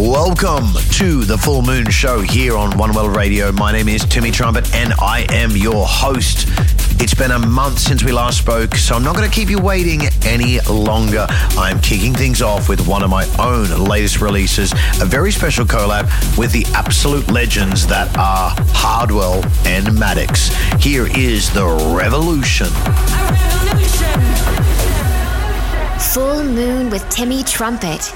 Welcome to the Full Moon Show here on One World Radio. My name is Timmy Trumpet and I am your host. It's been a month since we last spoke, so I'm not going to keep you waiting any longer. I'm kicking things off with one of my own latest releases, a very special collab with the absolute legends that are Hardwell and Maddix. Here is The Revolution. Full Moon with Timmy Trumpet.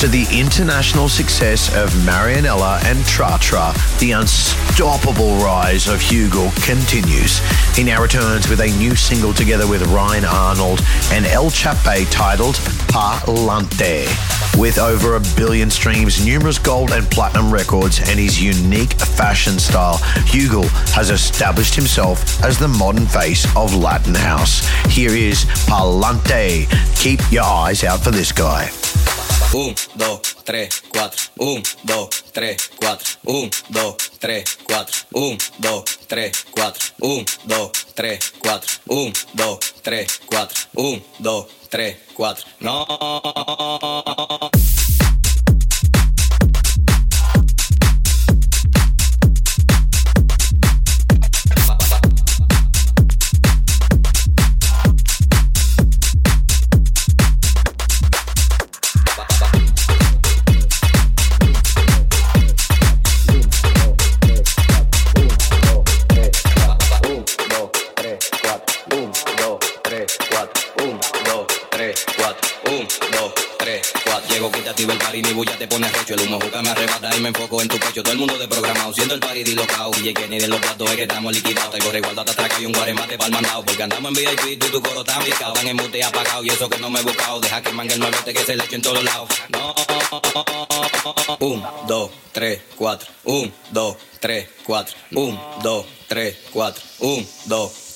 To the international success of Marianela and Tra Tra, the unstoppable rise of HUGEL continues. He now returns with a new single together with Ryan Arnold and El Chuape titled Pa Lante. With over a billion streams, numerous gold and platinum records, and his unique fashion style, HUGEL has established himself as the modern face of Latin house. Here is Pa Lante. Keep your eyes out for this guy. 1, 2, 3, 4. 1, 2, 3, 4. 1, 2, 3, 4. 1, 2, 3, 4. 1, 2, 3, 4. 1, 2, 3, 4. 1, 2, 3, 4. No. Enfoco en tu pecho. Todo el mundo de programado, siendo el party dilocado. Y que ni de los datos es que estamos liquidados. Tengo resguardo hasta atrás y un guaremate para el mandado. Porque andamos en VIP, tú y tu coro tan picado. Están en mute apagado y eso que no me he buscado. Deja que mangue el nuevete que se le eche en todos lados. No. Un, dos, tres, cuatro. Un, dos, tres, cuatro. Un, dos, tres, cuatro. Un, dos,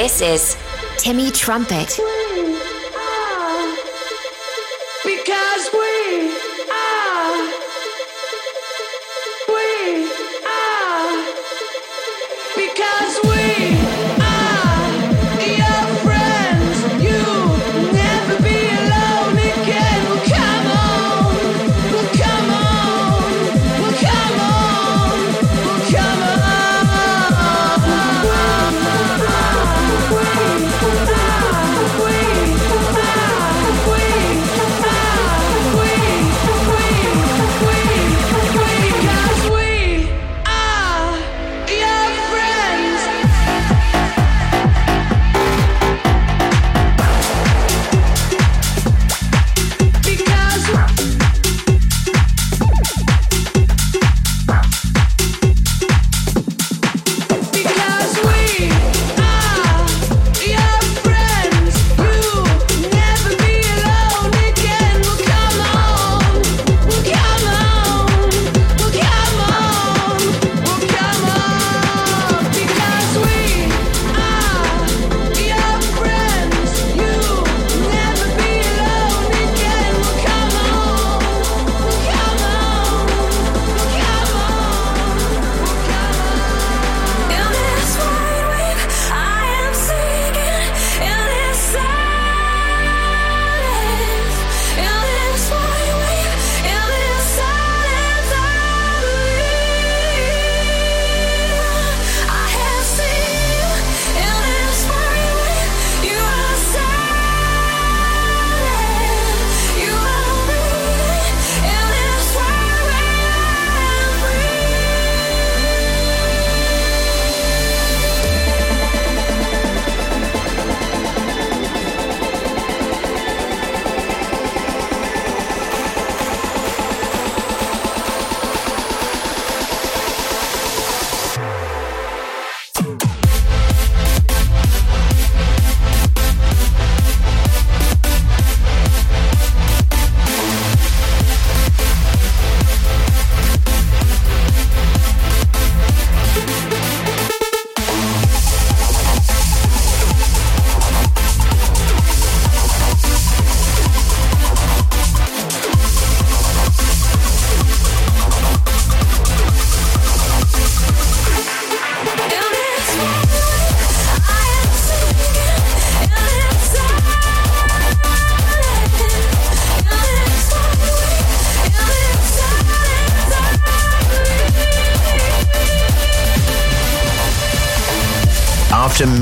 This is Timmy Trumpet.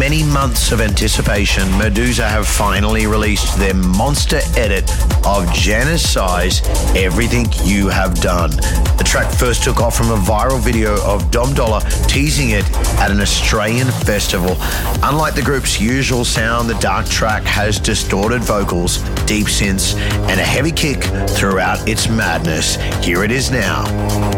Many months of anticipation, MEDUZA have finally released their monster edit of Genesi's Everything You Have Done. The track first took off from a viral video of Dom Dolla teasing it at an Australian festival. Unlike the group's usual sound, the dark track has distorted vocals, deep synths, and a heavy kick throughout its madness. Here it is now.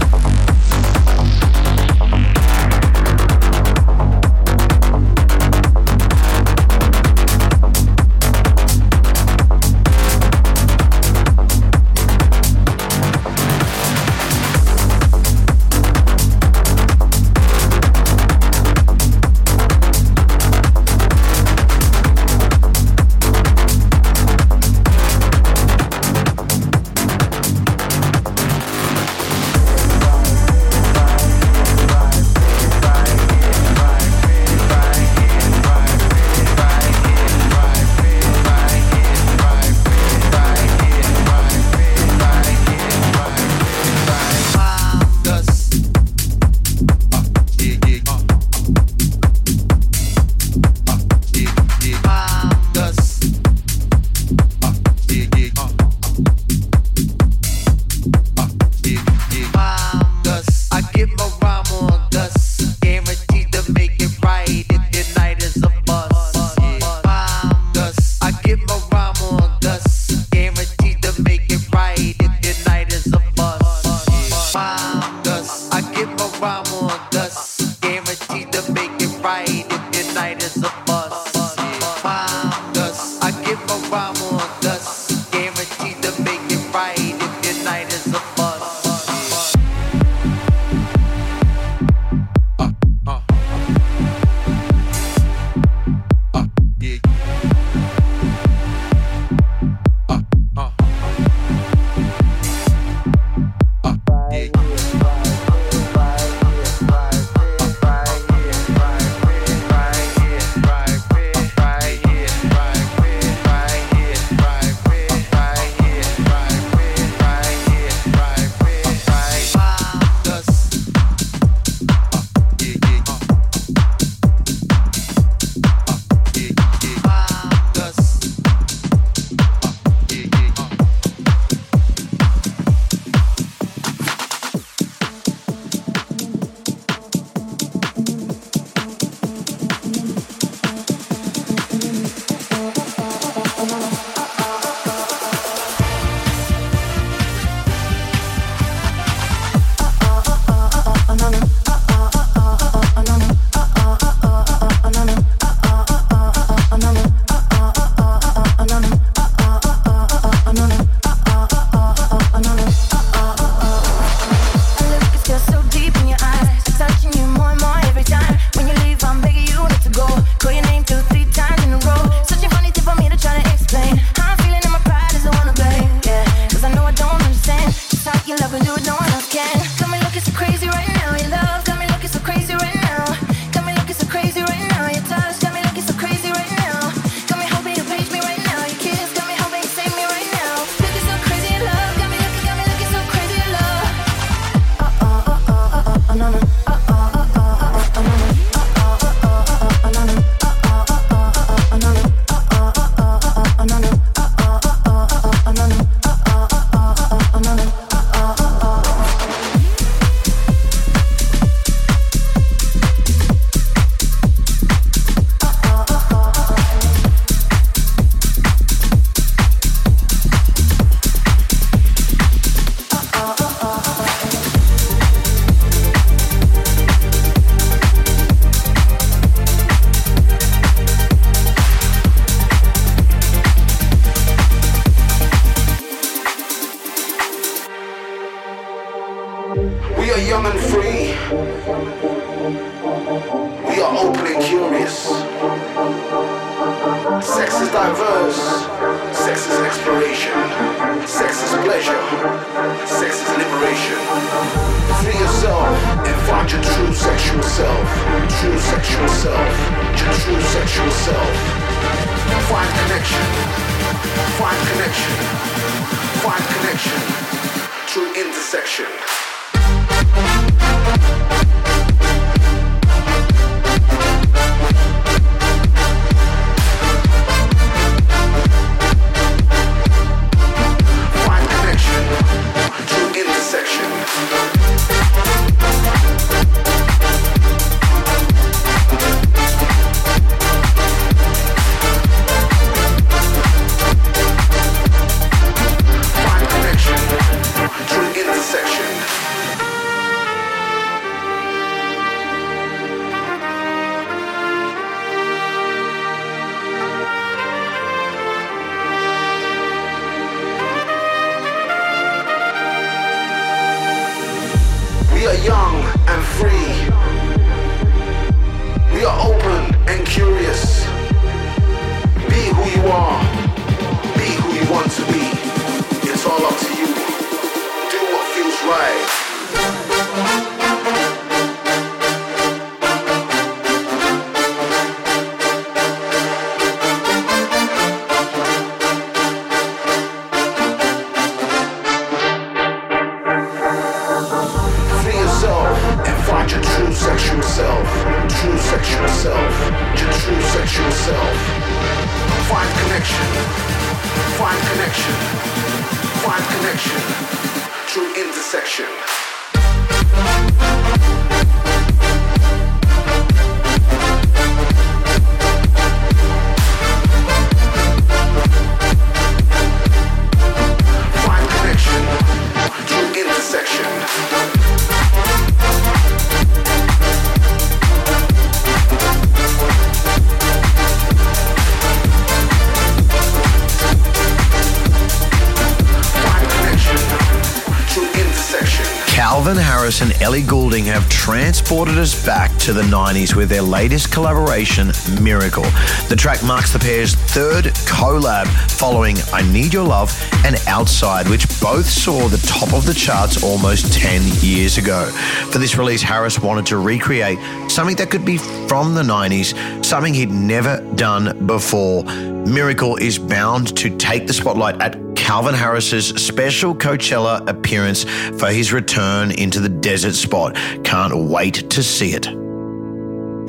Transported us back to the 90s with their latest collaboration, Miracle. The track marks the pair's third collab following I Need Your Love and Outside, which both saw the top of the charts almost 10 years ago. For this release, Harris wanted to recreate something that could be from the 90s, something he'd never done before. Miracle is bound to take the spotlight at Calvin Harris's special Coachella appearance for his return into the desert spot. Can't wait to see it.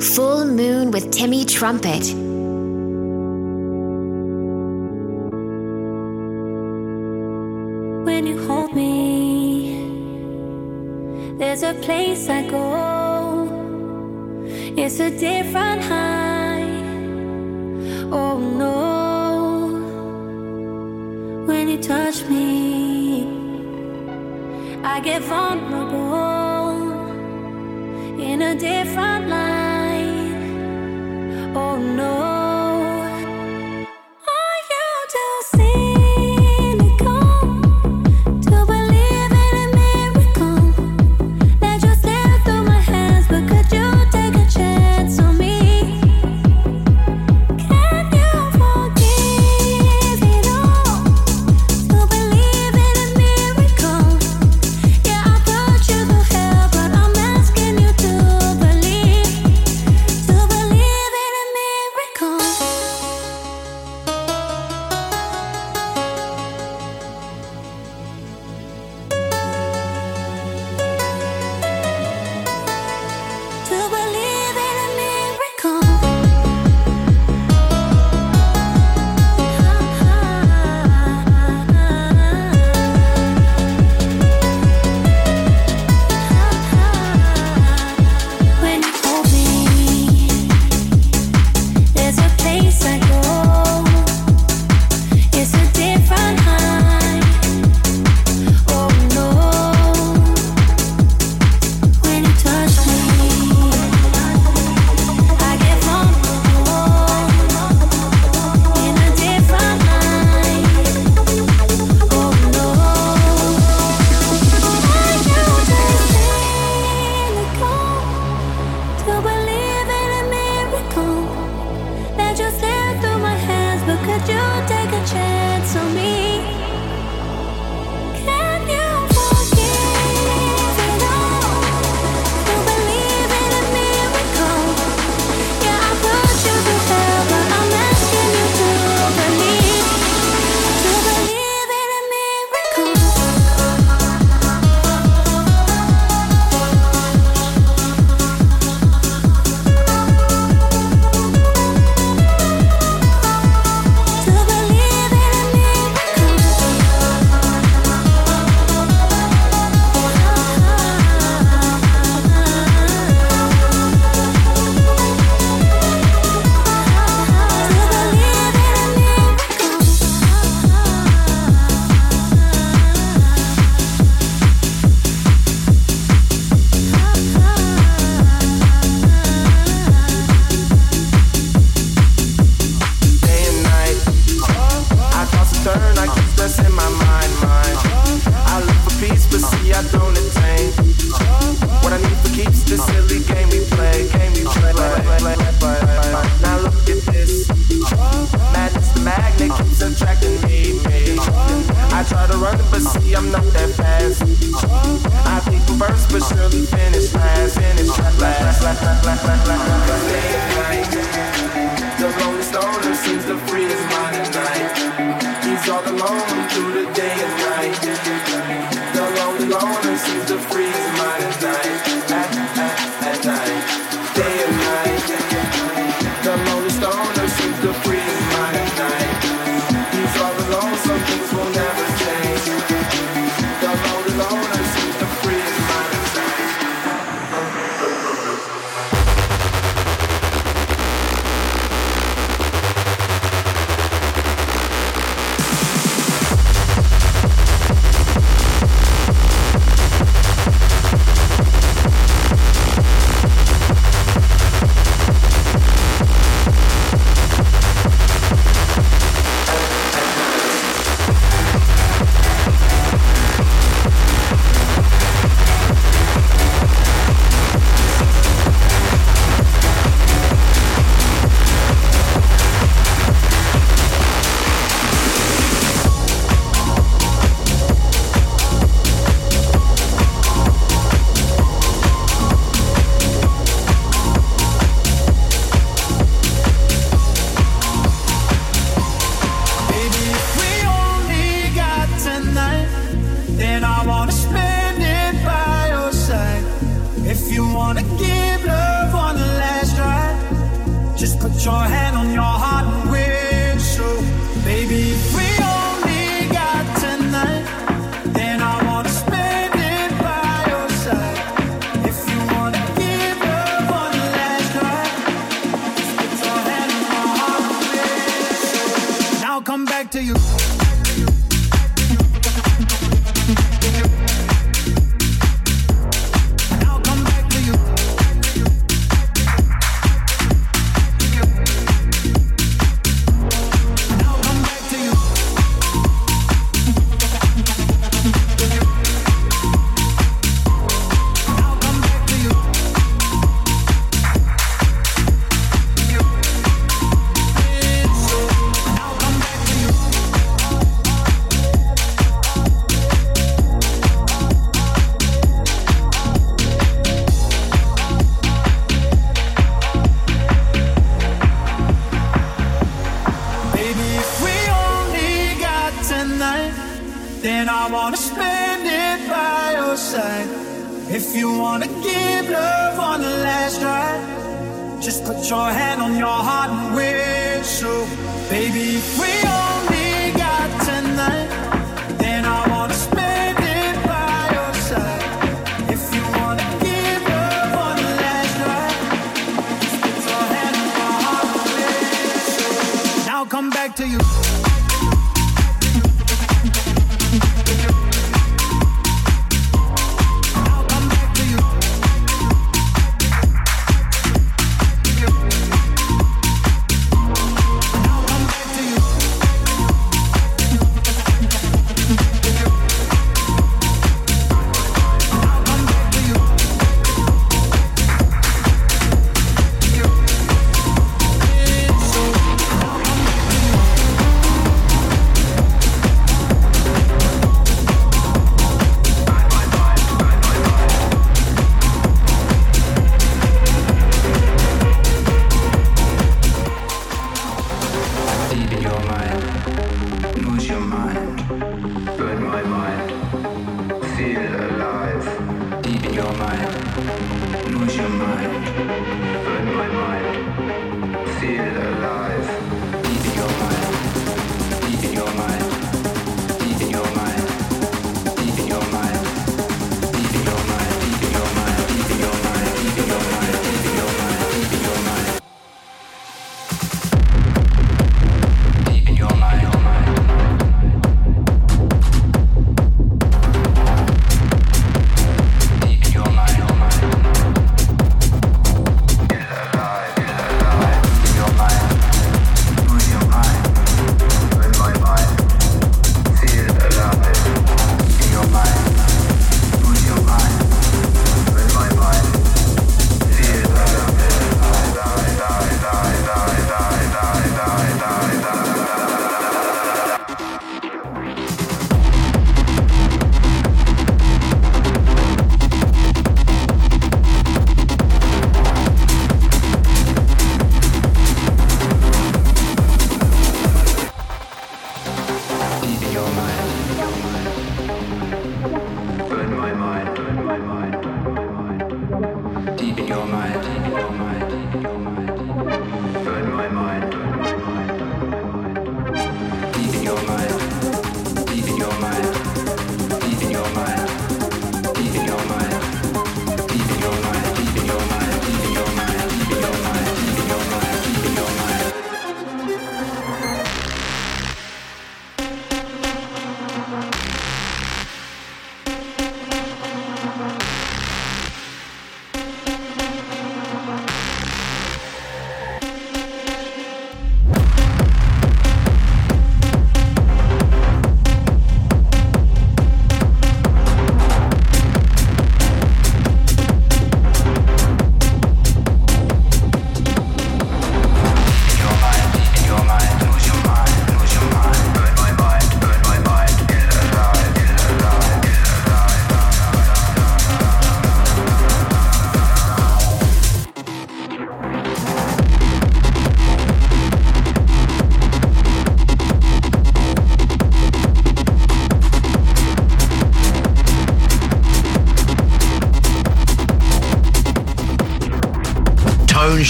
Full Moon with Timmy Trumpet. When you hold me, there's a place I go. It's a different high. Oh no. Touch me, I get vulnerable in a different light.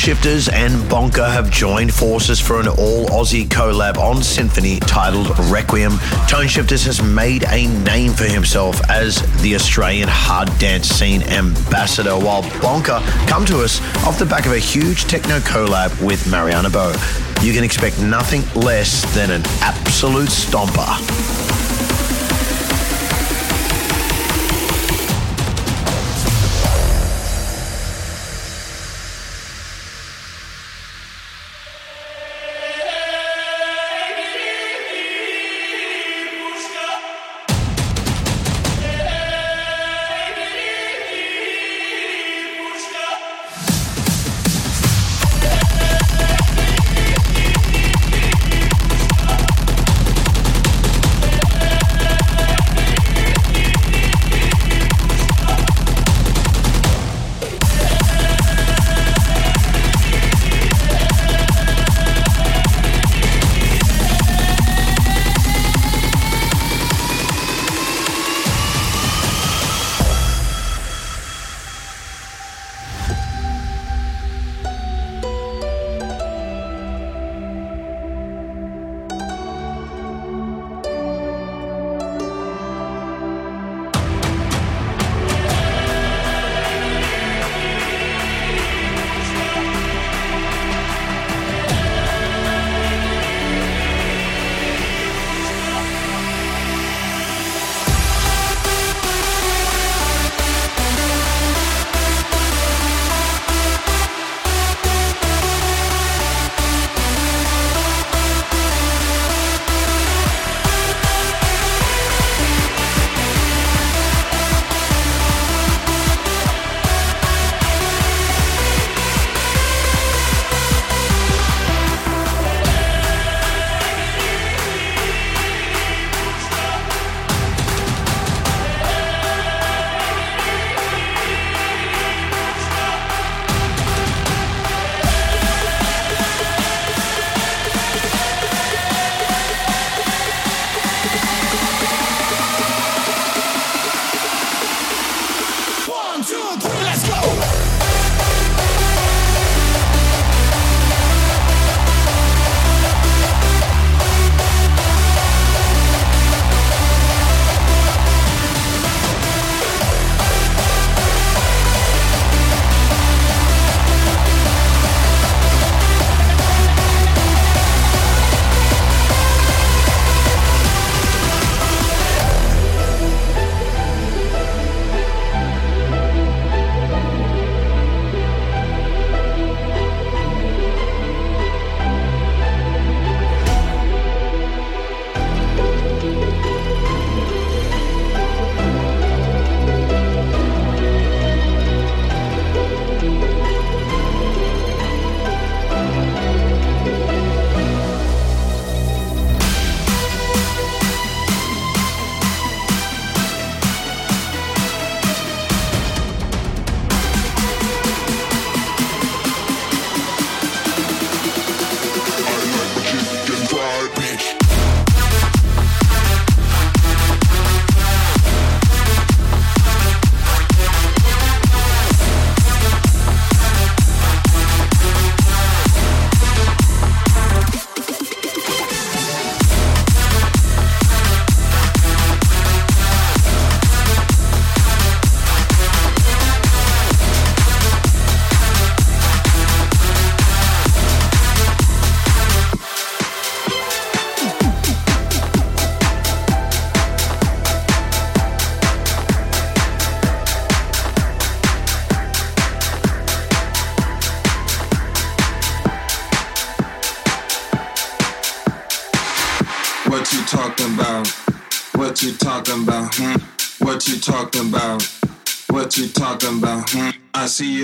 Shifters and Bonka have joined forces for an all Aussie collab on Sinphony titled Requiem. Toneshifterz has made a name for himself as the Australian hard dance scene ambassador, while Bonka come to us off the back of a huge techno collab with Mariana Bo. You can expect nothing less than an absolute stomper.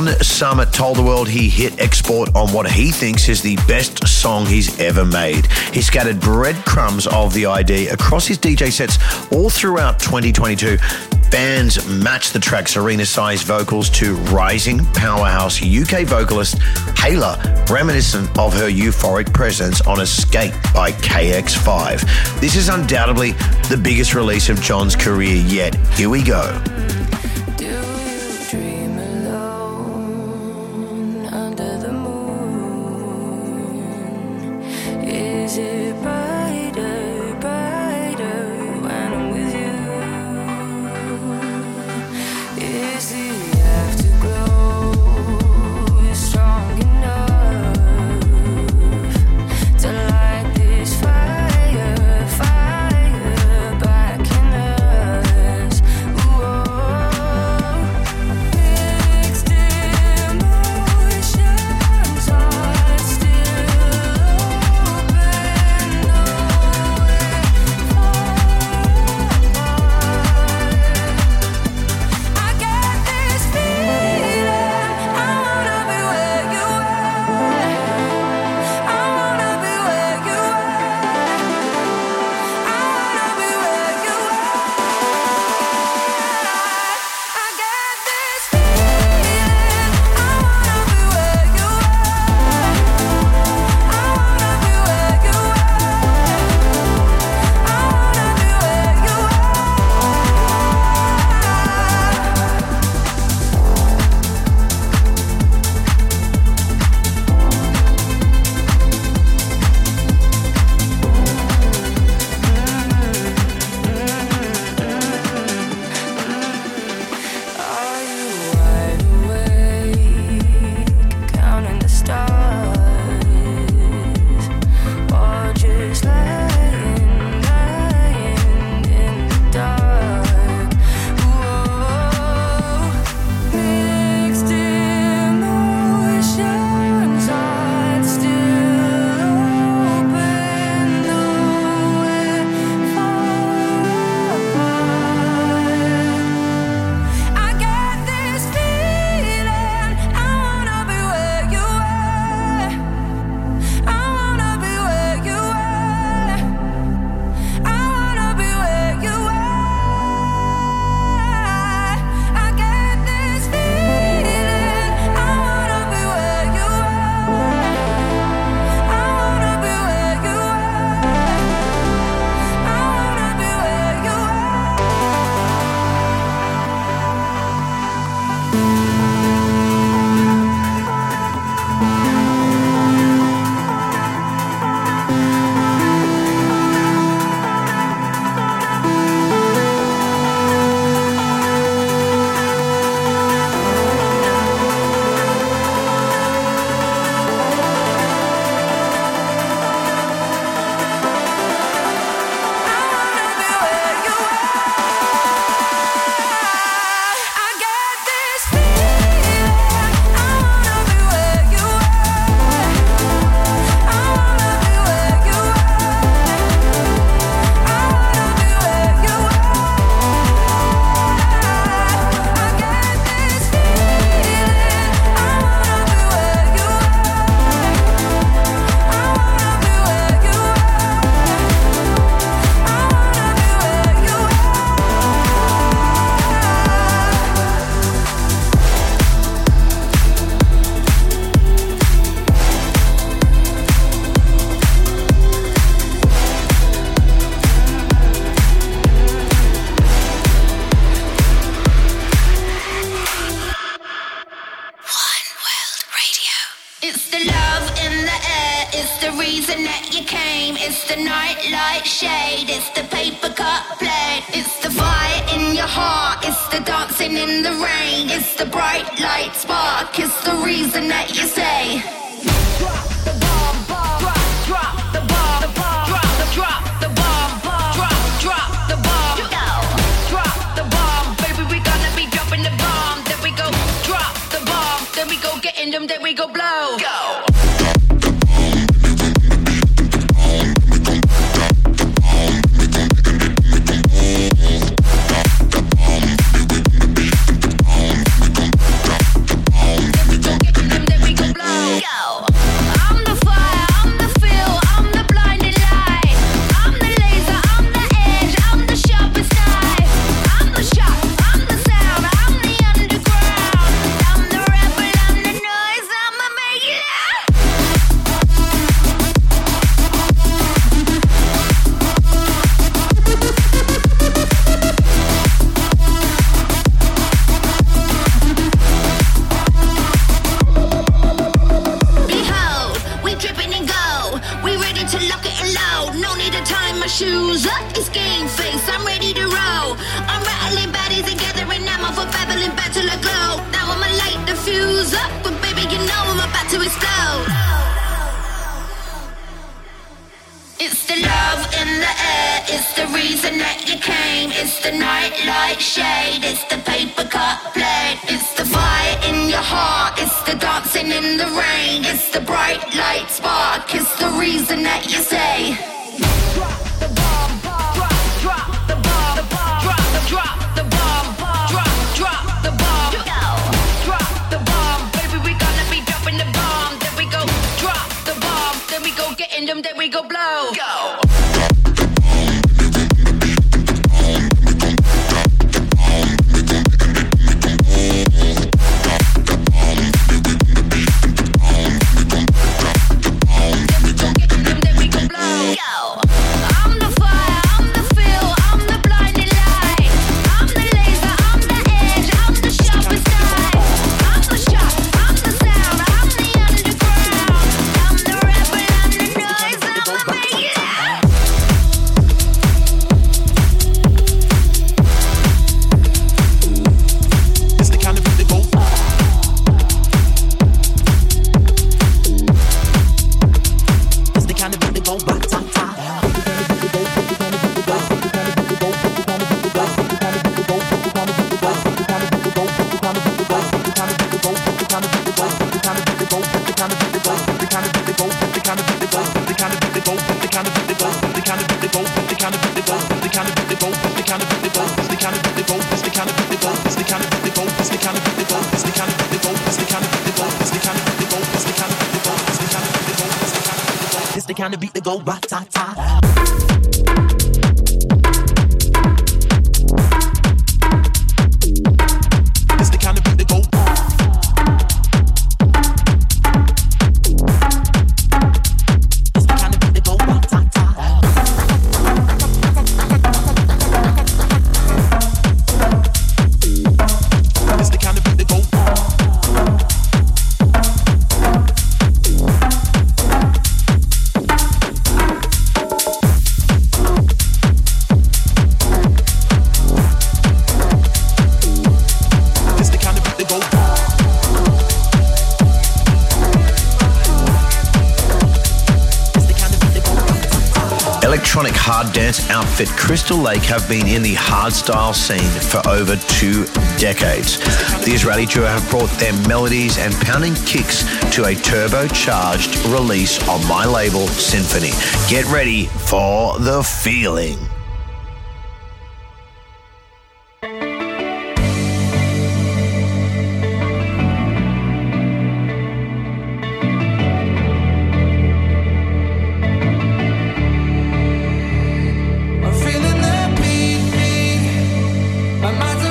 John Summit told the world he hit export on what he thinks is the best song he's ever made. He scattered breadcrumbs of the ID across his DJ sets all throughout 2022 bands matched the track's arena sized vocals to rising powerhouse UK vocalist Hayla, reminiscent of her euphoric presence on Escape by KX5. This is undoubtedly the biggest release of John's career yet. Here we go. at Crystal Lake have been in the hardstyle scene for over two decades. The Israeli duo have brought their melodies and pounding kicks to a turbocharged release on my label, Sinphony. Get ready for the feeling. 马子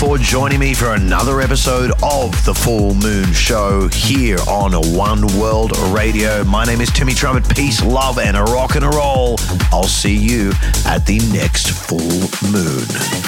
for joining me for another episode of The Full Moon Show here on One World Radio. My name is Timmy Trumpet. Peace, love, and a rock and roll. I'll see you at the next full moon.